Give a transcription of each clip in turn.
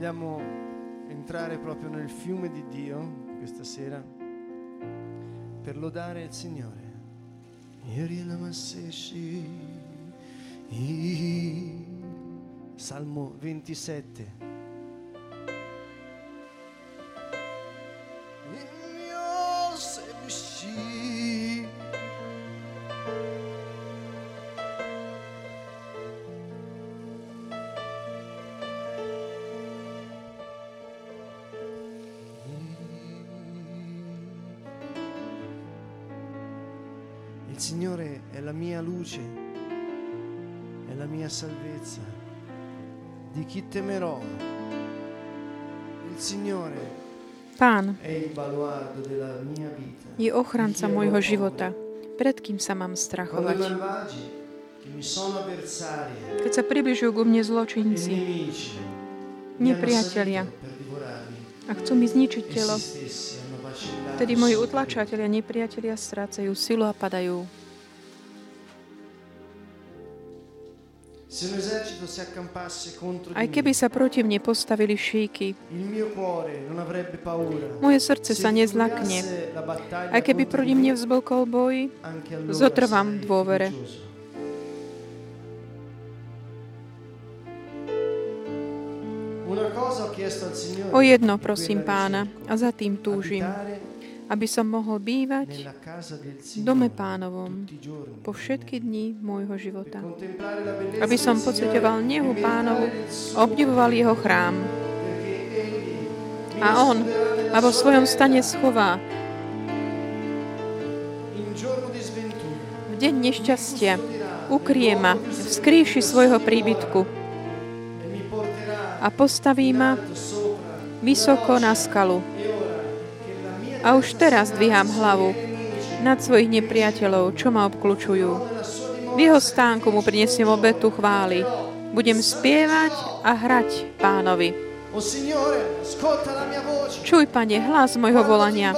Vogliamo entrare proprio nel fiume di Dio questa sera per lodare il Signore. Salmo 27. Pán je ochranca môjho života. Pred kým sa mám strachovať? Keď sa približujú ku mne zločinci Nepriatelia. a chcú mi zničiť telo, vtedy moji utlačatelia, nepriatelia strácajú silu a padajú. Aj keby sa proti mne postavili šíky, moje srdce sa nezlakne. Aj keby proti mne me, vzblkol boj, zotrvám v dôvere. o jedno prosím pána a za tým túžim, aby som mohol bývať v dome pánovom po všetky dni môjho života. Aby som pocitoval nehu pánovu, obdivoval jeho chrám. A on ma vo svojom stane schová v deň nešťastia, ukrie ma v skríši svojho príbytku e a postaví ma vysoko na skalu. A už teraz dvíham hlavu nad svojich nepriateľov, čo ma dimora V jeho stánku mu prinesiem obetu chvály. Budem spievať a hrať pánovi. Čuj, pane, hlas mojho volania.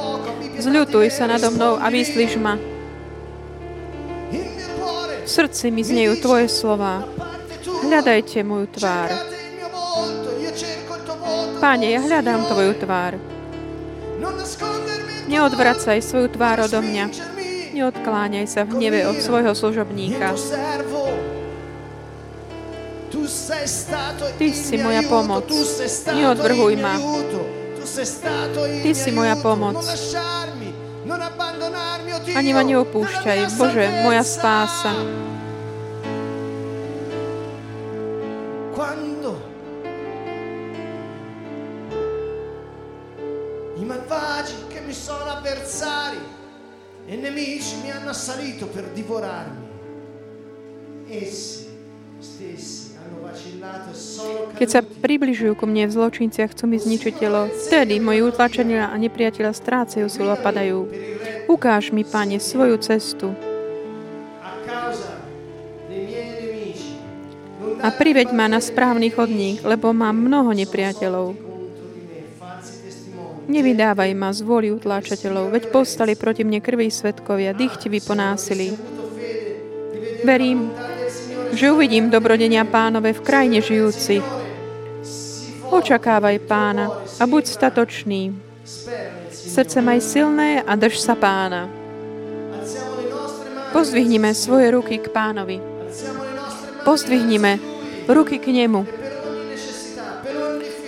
Zľutuj sa nado mnou a vyslíš ma. V srdci mi znejú tvoje slova. Hľadajte moju tvár. Páne, ja hľadám tvoju tvár. Neodvracaj svoju tvár odo mňa. Neodkláňaj sa v hneve od svojho služobníka. Ty si moja pomoc. Neodvrhuj ma. Ty si moja pomoc. Ani ma neopúšťaj, Bože, moja spása. Quando i malvagi che mi sono avversari. E nemici mi hanno assalito per divorarmi, essi stessi e Keď sa približujú ku mne v zločinci a chcú mi zničiť telo, vtedy moji utlačenia a nepriateľa strácajú silu a padajú. Ukáž mi, Pane, svoju cestu. A priveď ma na správny chodník, lebo mám mnoho nepriateľov. Nevydávaj ma z vôli utláčateľov, veď povstali proti mne krví svetkovia, dychtiví po násilí. Verím, že uvidím dobrodenia pánove v krajine žijúcich. Očakávaj pána a buď statočný. Srdce maj silné a drž sa pána. Pozdvihnime svoje ruky k pánovi. Pozdvihnime ruky k nemu.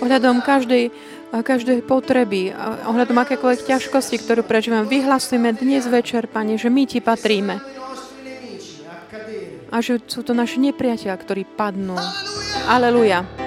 Ohľadom každej, každej potreby, ohľadom akékoľvek ťažkosti, ktorú prežívam, vyhlasujeme dnes večer, Pane, že my Ti patríme a že sú to naši nepriateľa, ktorí padnú. Aleluja.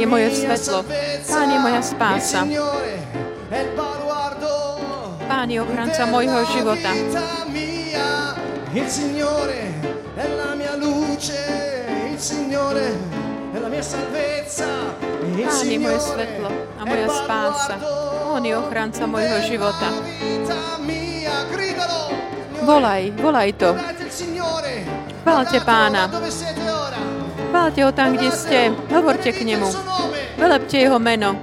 Je moje svetlo. Pán je moja spása. Pán je ochranca môjho života. Il Signore è la mia luce, il Signore è la mia salvezza. Pán je moje svetlo a moja spása. On je môjho života. Volaj, volaj to. Lodate Pána. Chválte ho tam, kde ste. Hovorte k nemu. Velepte jeho meno.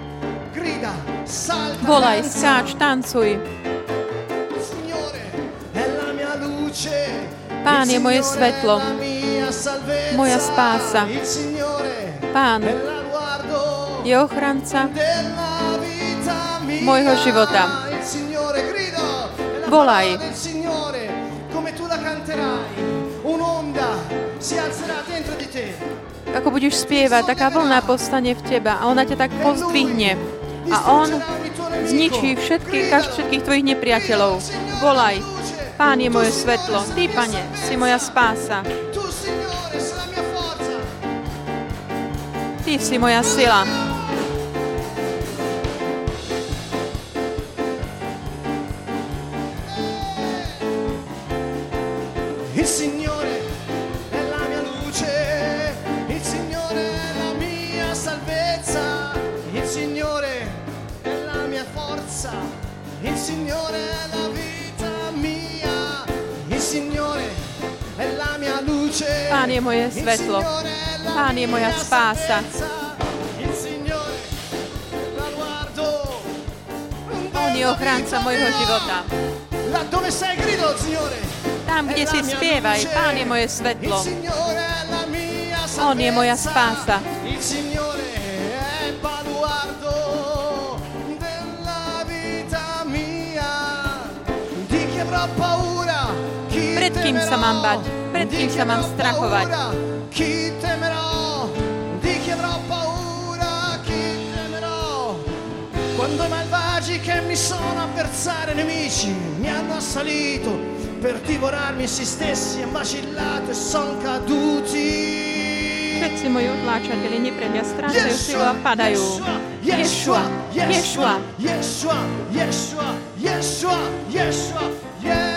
Volaj, skáč, tancuj. Pán je moje svetlo, moja spása. Pán je ochranca mojho života. Volaj, Ako budeš spievať, taká vlna povstane v teba a ona ťa tak pozdvihne. A on zničí všetky, kaž, všetkých tvojich nepriateľov. Volaj, Pán je moje svetlo, Ty, Pane, si moja spása. Ty si moja sila. Pán je moje svetlo. Pán je moja spása. On je ochranca mojho života. Tam, kde si spievaj, Pán je moje svetlo. On je moja spása. Pred kým sa mám bať? Pred Di kým chi sa mám avrò strachovať? paura? Chi temerò? Di chi avrò paura? Chi temerò? Quando i malvagi che mi sono avversari nemici mi hanno assalito per divorarmi essi stessi e vacillato e son caduti. Všetci moji utláčatelia nepredia, strácajú silu a padajú. Yeshua, Ješua, Yeshua, Yeshua, Yeshua, Yeshua, Yeshua, Yeshua,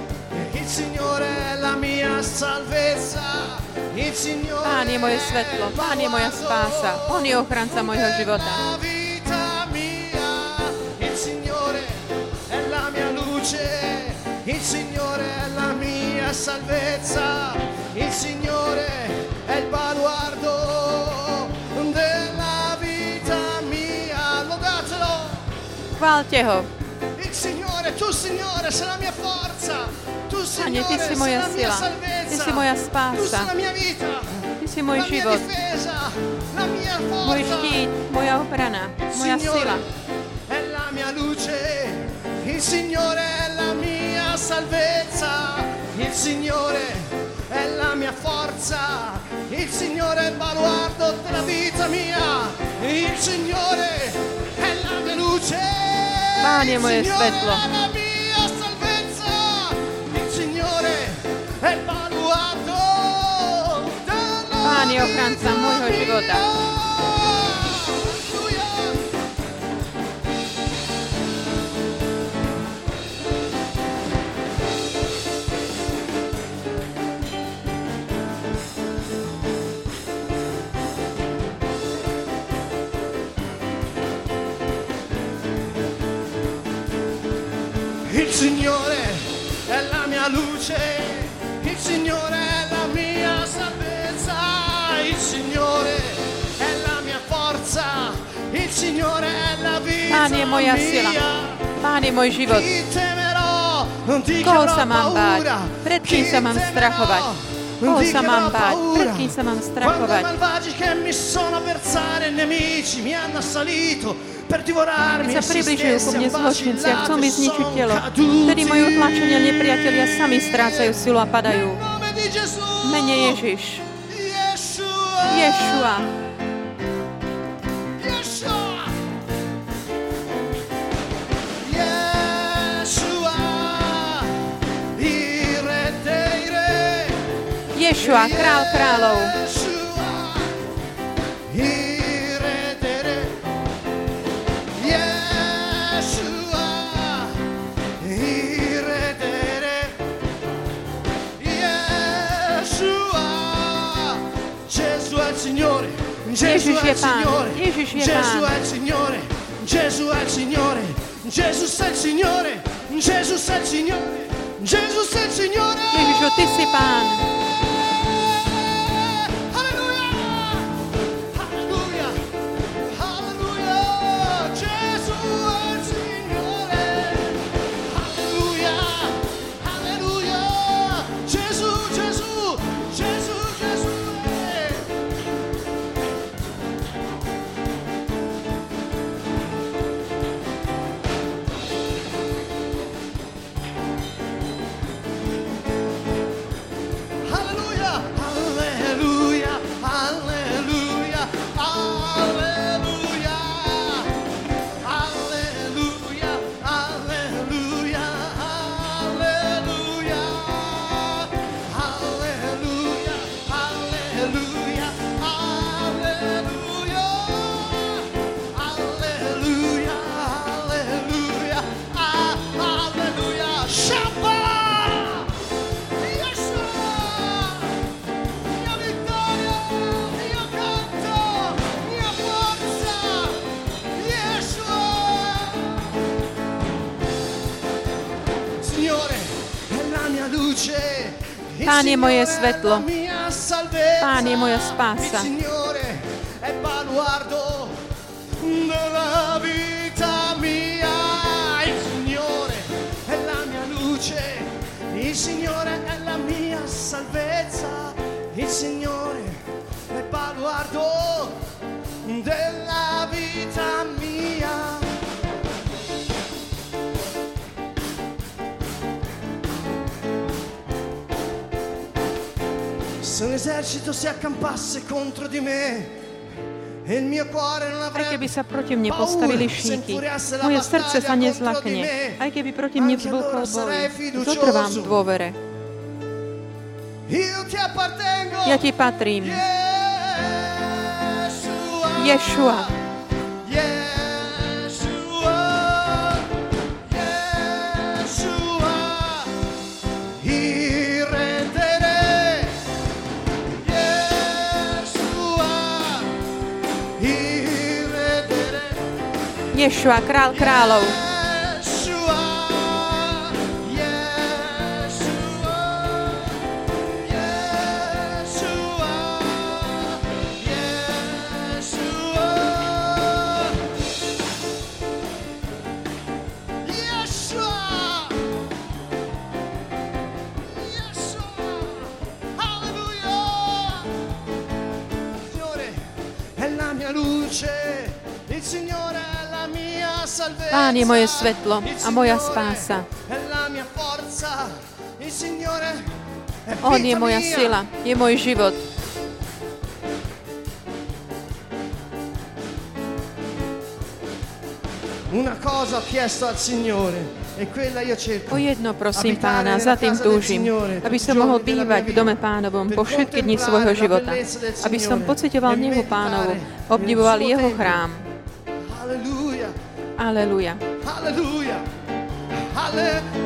Il Signore è la mia salvezza. Il Signore Pán je moje svetlo, Pán je moja spása. On je ochranca môjho života. La vita mia, il Signore è la mia luce, il Signore è la mia salvezza, il Signore è il baluardo della vita mia. Lodatelo! Chválte ho. Il Signore, tu Signore, sei la mia forza. Panie, Ty jsi moja sila, Ty jsi moja spása, Ty jsi můj život, můj štít, moja obrana, moja sila. Il Signore è la mia salvezza, il Signore è la mia forza, il Signore è il baluardo della vita mia, il Signore è la mia luce, il Signore è la mia je ochranca môjho života. Il Signore è la mia luce, Pán je moja sila. Pán je môj život. Koho sa mám báť? Pred kým sa mám strachovať? Koho sa mám báť? Pred kým sa mám strachovať? Keď sa približujú ku mne zločinci a chcú mi zničiť telo, vtedy moje utlačenia nepriatelia sami strácajú silu a padajú. Mene Ježiš. Ješua. Ješua. Ješua, král kráľov. Gesù è il Signore. Gesù è il. Signore. Gesù è il Signore. Gesù è il Signore. Gesù è il Signore. Gesù è il Signore. Gesù è il Signore. je moje svetlo. Pán je moja spása. Il Signore è la mia salvezza, il Signore è il baluardo della vita mia. Se un esercito si accampasse contro di me e Aj keby sa proti mne postavili šíky, moje srdce sa nezlakne. Aj keby proti mne vzbúchol boj, zotrvám v dôvere. Ja ti patrím. Ješua. Ješua, král kráľov. Pán je moje svetlo a moja spása. On je moja sila, je môj život. Una cosa ho chiesto al Signore. O jedno prosím pána, za tým túžim, aby som mohol bývať v dome pánovom po všetky dni svojho života, aby som pocitoval neho pánovu, obdivoval jeho chrám, Aleluja. Aleluja. Aleluja.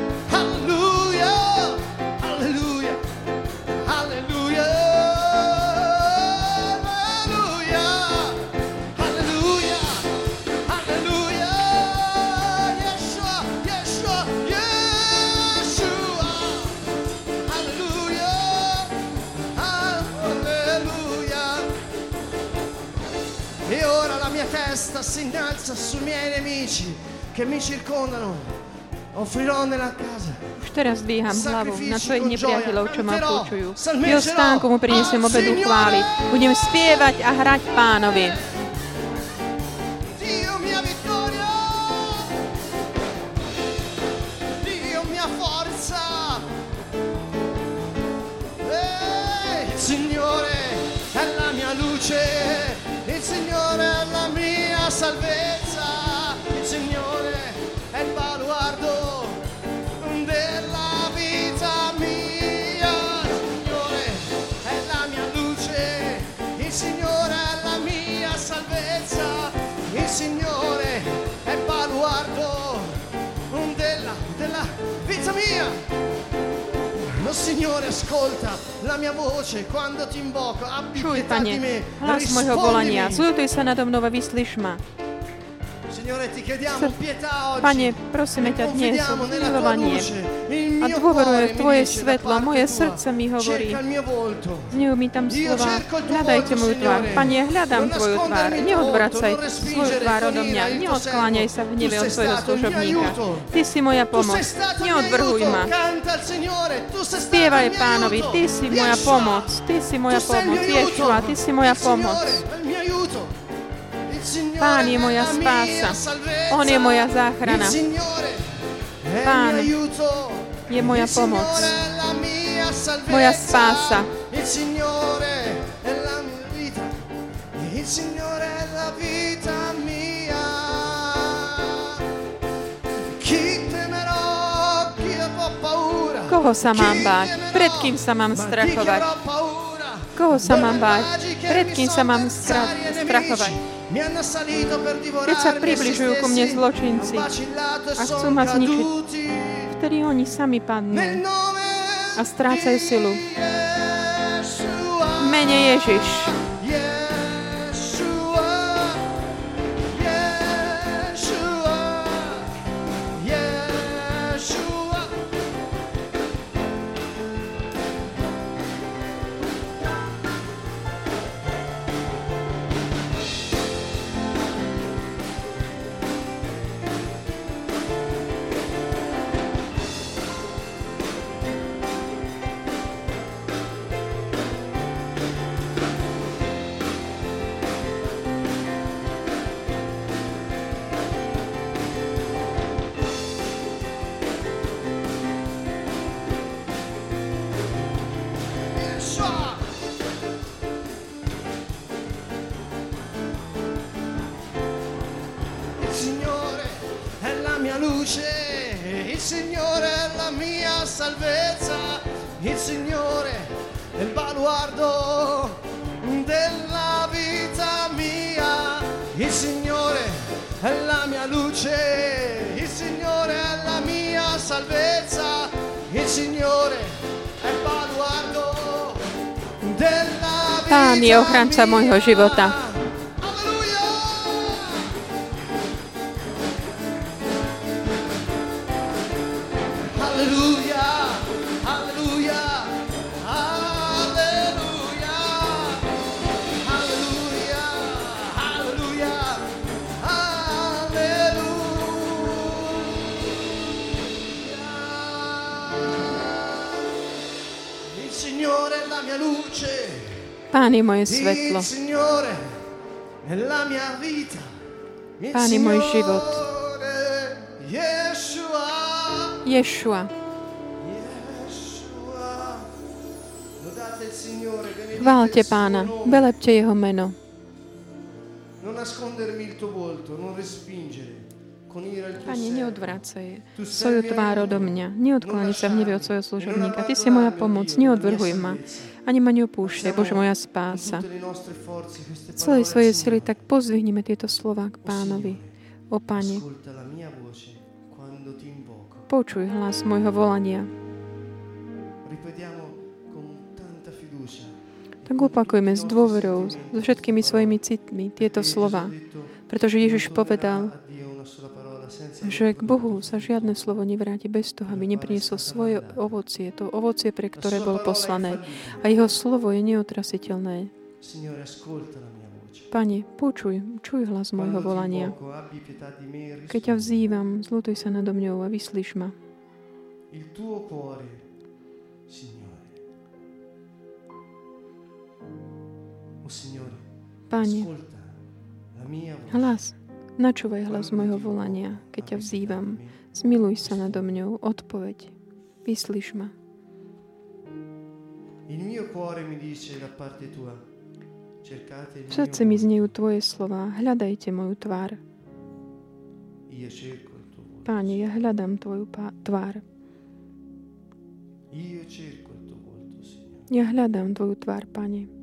Si innalza sui miei nemici che mi circondano. Už teraz dvíham hlavu na svojich nepriateľov, čo ma počujú. Jeho stánku mu prinesiem obedu chvály. Budem spievať a hrať pánovi. Signore ascolta la mia voce quando ti invoco, abbi Čuj, Pane, hlas môjho volania. Zľutuj sa nado mnou a vyslíš ma. Pane, prosíme ťa dnes o milovanie. A mi Tvoje svetlo, moje srdce mi hovorí. Znejú mi tam slova. Hľadajte moju tvár. Pane, hľadám Tvoju tvár. Neodvracaj svoju tvár odo mňa. Neodkláňaj sa v Tu od svojho služobníka. Ty si moja pomoc. Neodvrhuj ma. Spievaj pánovi. Ty si moja pomoc. Ty si moja pomoc. Ješua, Ty si moja pomoc. Pán je moja spása. On je moja záchrana. Pán je moja pomoc. Moja spása. Il Signore è la mia vita. Il Signore è la vita mia. Chi temerò? Chi avrò paura? Koho sa mám báť? Pred kým sa mám strachovať? Koho sa mám báť? Pred kým sa mám e strachovať? Keď sa približujú ku mne zločinci a chcú ma zničiť, vtedy oni sami padnú a strácajú silu. Mene Ježiš. Luce, il Signore è la mia salvezza, il Signore è il baluardo della vita Pán je ochranca môjho života. Pán je moje svetlo. Pán je môj život. Ješua. Chválte pána, velepte jeho meno. Pane, neodvracaj svoju tvár odo mňa. Neodkláni sa v nebe od svojho služobníka. Ty si moja pomoc, neodvrhuj ma. Ani ma neopúšťaj, Bože moja spása. Svojej Signore. sily tak pozvihnime tieto slova k pánovi. O Pane, počuj hlas môjho volania. Tak opakujme s dôverou, so všetkými svojimi citmi tieto slova. Pretože Ježiš povedal, že k Bohu sa žiadne slovo nevráti bez toho, aby neprinieslo svoje ovocie, to ovocie, pre ktoré bol poslané. A jeho slovo je neotrasiteľné. Pane, počuj, čuj hlas môjho volania. Keď ťa vzývam, zlutuj sa nado mňou a vyslíš ma. Pane, hlas, načúvaj hlas môjho volania, keď ťa vzývam. Zmiluj sa nado mňou, odpoveď. Vyslíš ma. V srdci mio mi znejú Tvoje slova. Hľadajte moju tvár. Páne, ja hľadám Tvoju pá- tvár. Ja hľadám Tvoju tvár, Pane.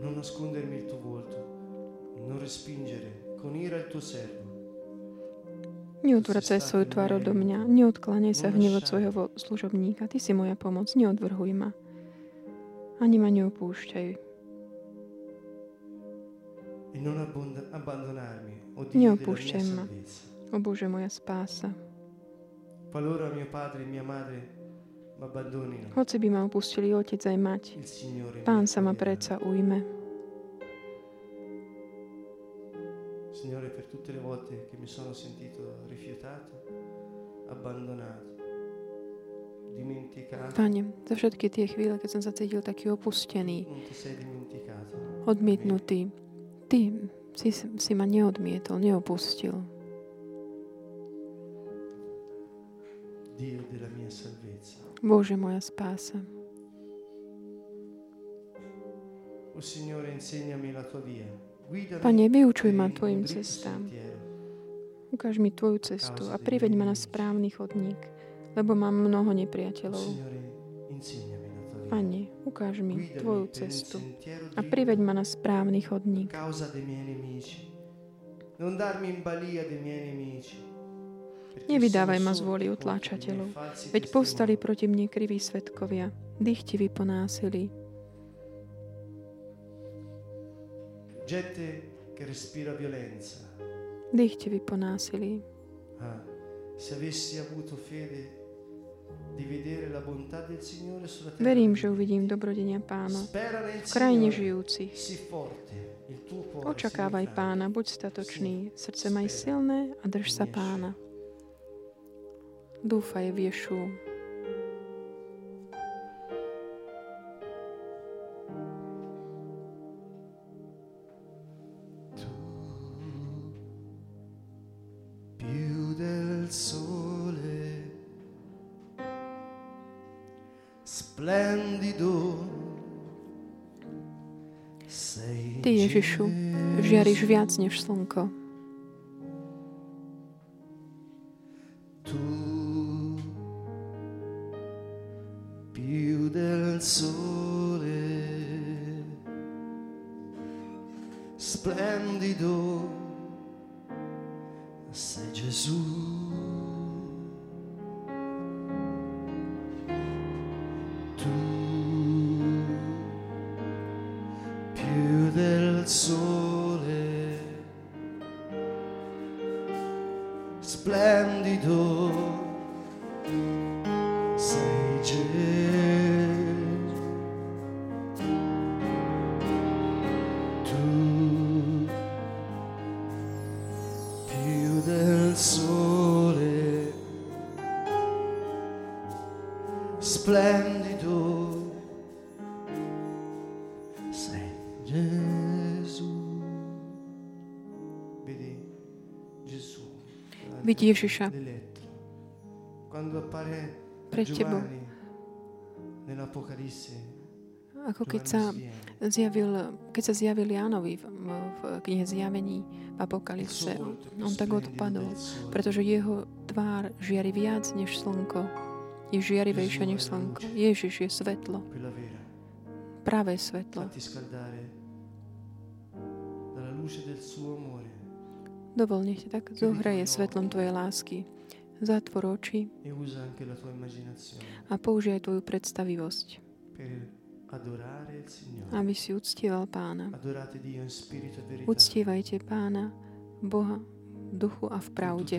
Non nascondermi il tuo volto, non respingere con ira il tuo servo. Neodvracaj svoju tvár odo mňa. Neodkláňaj sa hnev od svojho vo- služobníka. Ty si moja pomoc. Neodvrhuj ma. Ani ma neopúšťaj. E pušťaj ma. O Bože, moja spása. Qualora mio padre e mia madre Hoci by ma opustili otec aj mať, Pán sa ma predsa ujme. Signore, per tutte le volte che mi sono sentito rifiutato, abbandonato, dimenticato, Pane, za všetky tie chvíle, keď som sa cítil taký opustený, odmietnutý, Ty si, si ma neodmietol, neopustil. Bože, moja spása. Pane, vyučuj ma Tvojim cestám. Ukáž mi Tvoju cestu a priveď ma na správny chodník, lebo mám mnoho nepriateľov. Pane, ukáž mi Tvoju cestu a priveď ma na správny chodník. Non darmi in balia dei miei nemici. Nevydávaj ma z vôli utláčateľov, veď povstali proti mne kriví svetkovia, dychtiví po násilí. Dychtiví po násilí. Ah, se avessi avuto fede. Verím, že uvidím dobrodenia pána v krajine žijúcich. Očakávaj pána, buď statočný, srdce maj silné a drž sa pána. Dúfaj v Ješu. più del sole, splendido. Sei Ty, Ježišu, žiariš viac než slnko. Splendido sei Gesù. Vedi Gesù. Ježiša. Quando appare pred tebou, ako keď sa zjavil, keď sa zjavil Jánovi v, v knihe Zjavení v Apokalypse. On tak odpadol, pretože jeho tvár žiari viac než slnko. Je žiarivejšia než slnko. Ježiš je svetlo, pravé svetlo. Dovol, nech ťa tak zohreje svetlom Tvojej lásky. Zatvor oči a použij Tvoju predstavivosť, aby si uctieval Pána. Uctievajte Pána, Boha, v duchu a v pravde,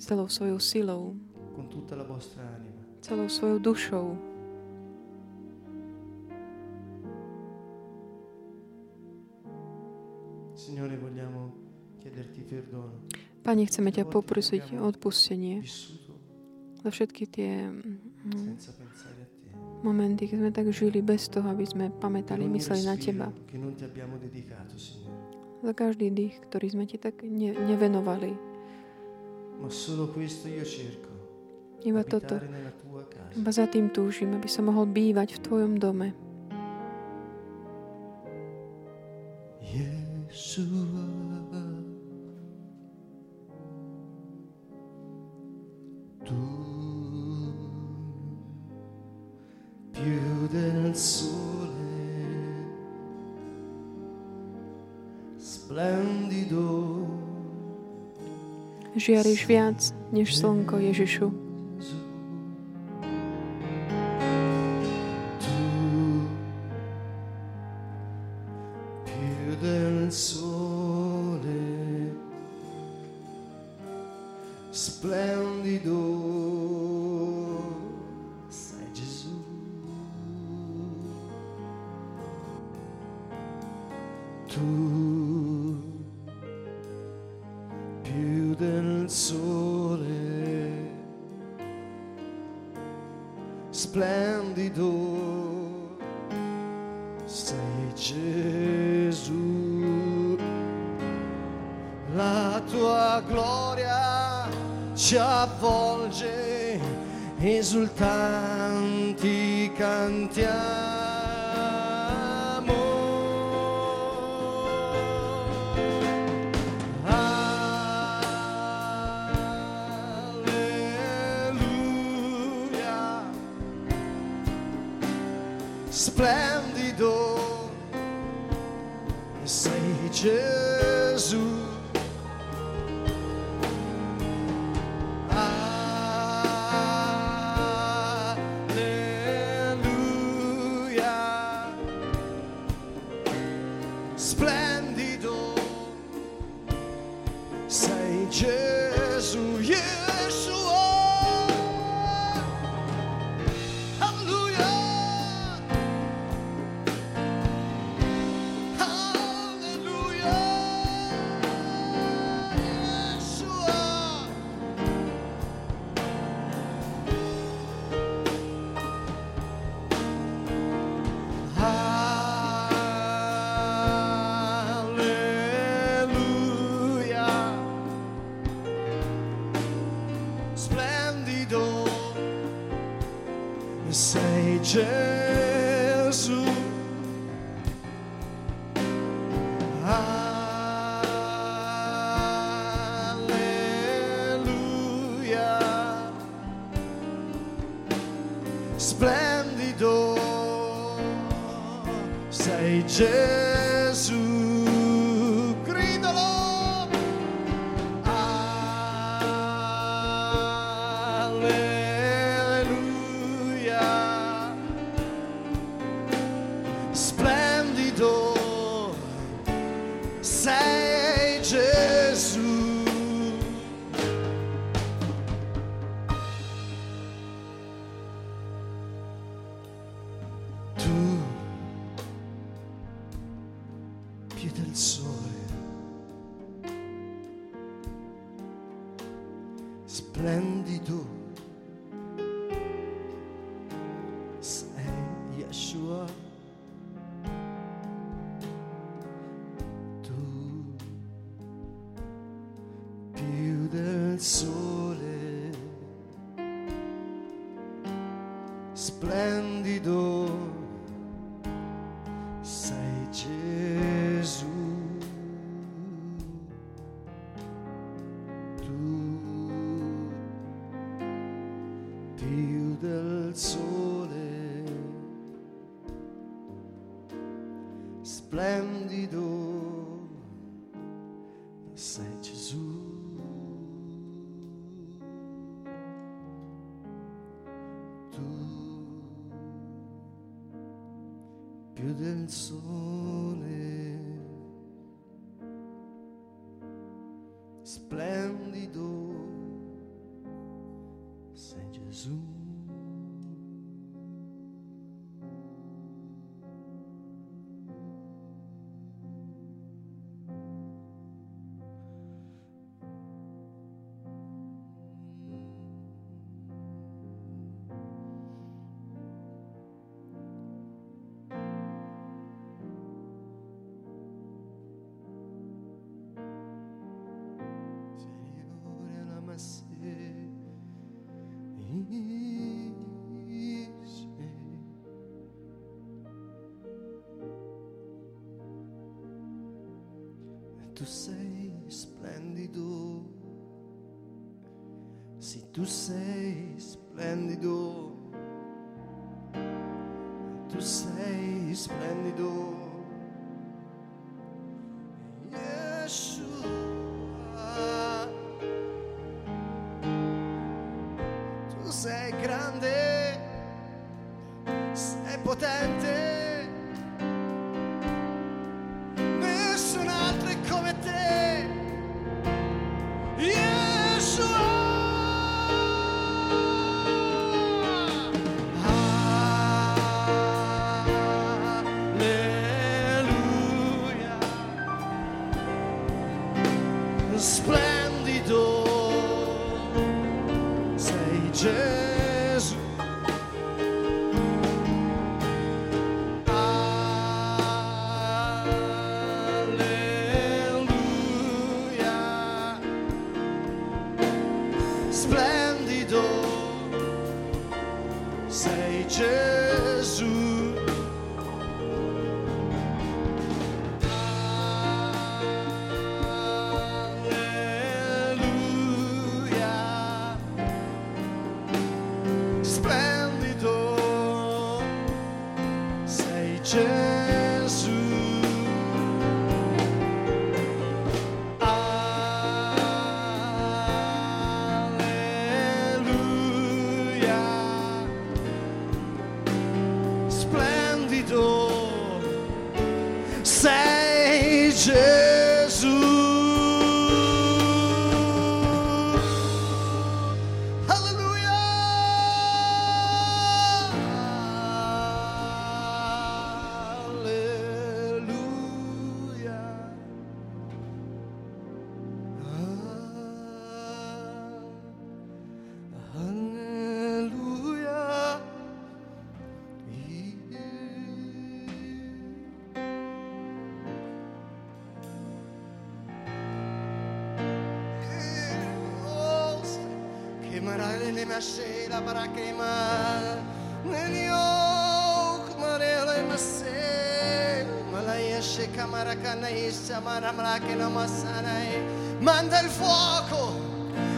celou svojou silou, con tutta la vostra anima. celou svojou dušou. Signore, vogliamo chiederti perdono. Pane, chceme ťa poprosiť o odpustenie za všetky tie mm, te. momenty, keď sme tak žili bez toho, aby sme pamätali, mysleli na Teba. Za každý dých, ktorý sme Ti tak ne- nevenovali. Ma solo questo io cerco. Iba toto. Iba za tým túžim, aby som mohol bývať v Tvojom dome. Yeshua. Tu più del sole splendido Žiariš viac než slnko, Ježišu. Tu più del sole splendido sei Gesù. La tua gloria ci avvolge esultanti sei Gesù, Yeshua. Splendido più del sole tu sei splendido. Sì, tu sei splendido. Tu sei splendido. Yeshua. Tu sei grande, sei potente. Para queimar Nenio kumarele mase Malaya sheka marakana isha maramrake no masanai Manda il fuoco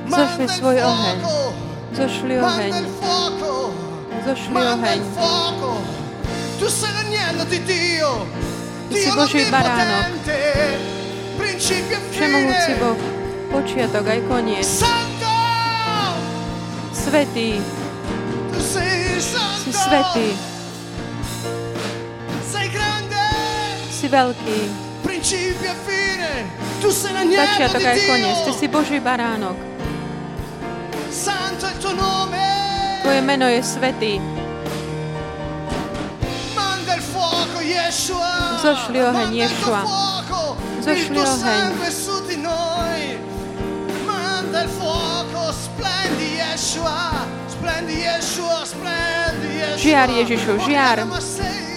Zošli svoj oheň. fuoco Zošli oheň. il fuoco Zošli oheň. il fuoco Tu sei l'agnello di Dio. Dio l'onnipotente Principio e Všemohúci fine. Boh, počiatok aj koniec. Svetý, si svetý, si veľký. Začiatok aj koniec. Ty si Boží baránok. Tvoje meno je svetý. Zošli oheň, fuoco Zošli oheň. Manda il fuoco Splendi Yeshua Splendi Yeshua Splendi Yeshua Žiar, Ježišu, žiar. Yeshua!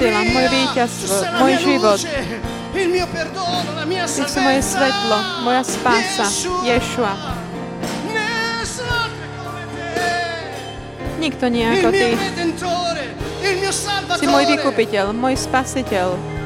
Sila, moje víťazstvo, môj život. Ty si moje svetlo, moja spása! Ješua. Nikto nie ako Ty. Si môj vykupiteľ, môj spasiteľ.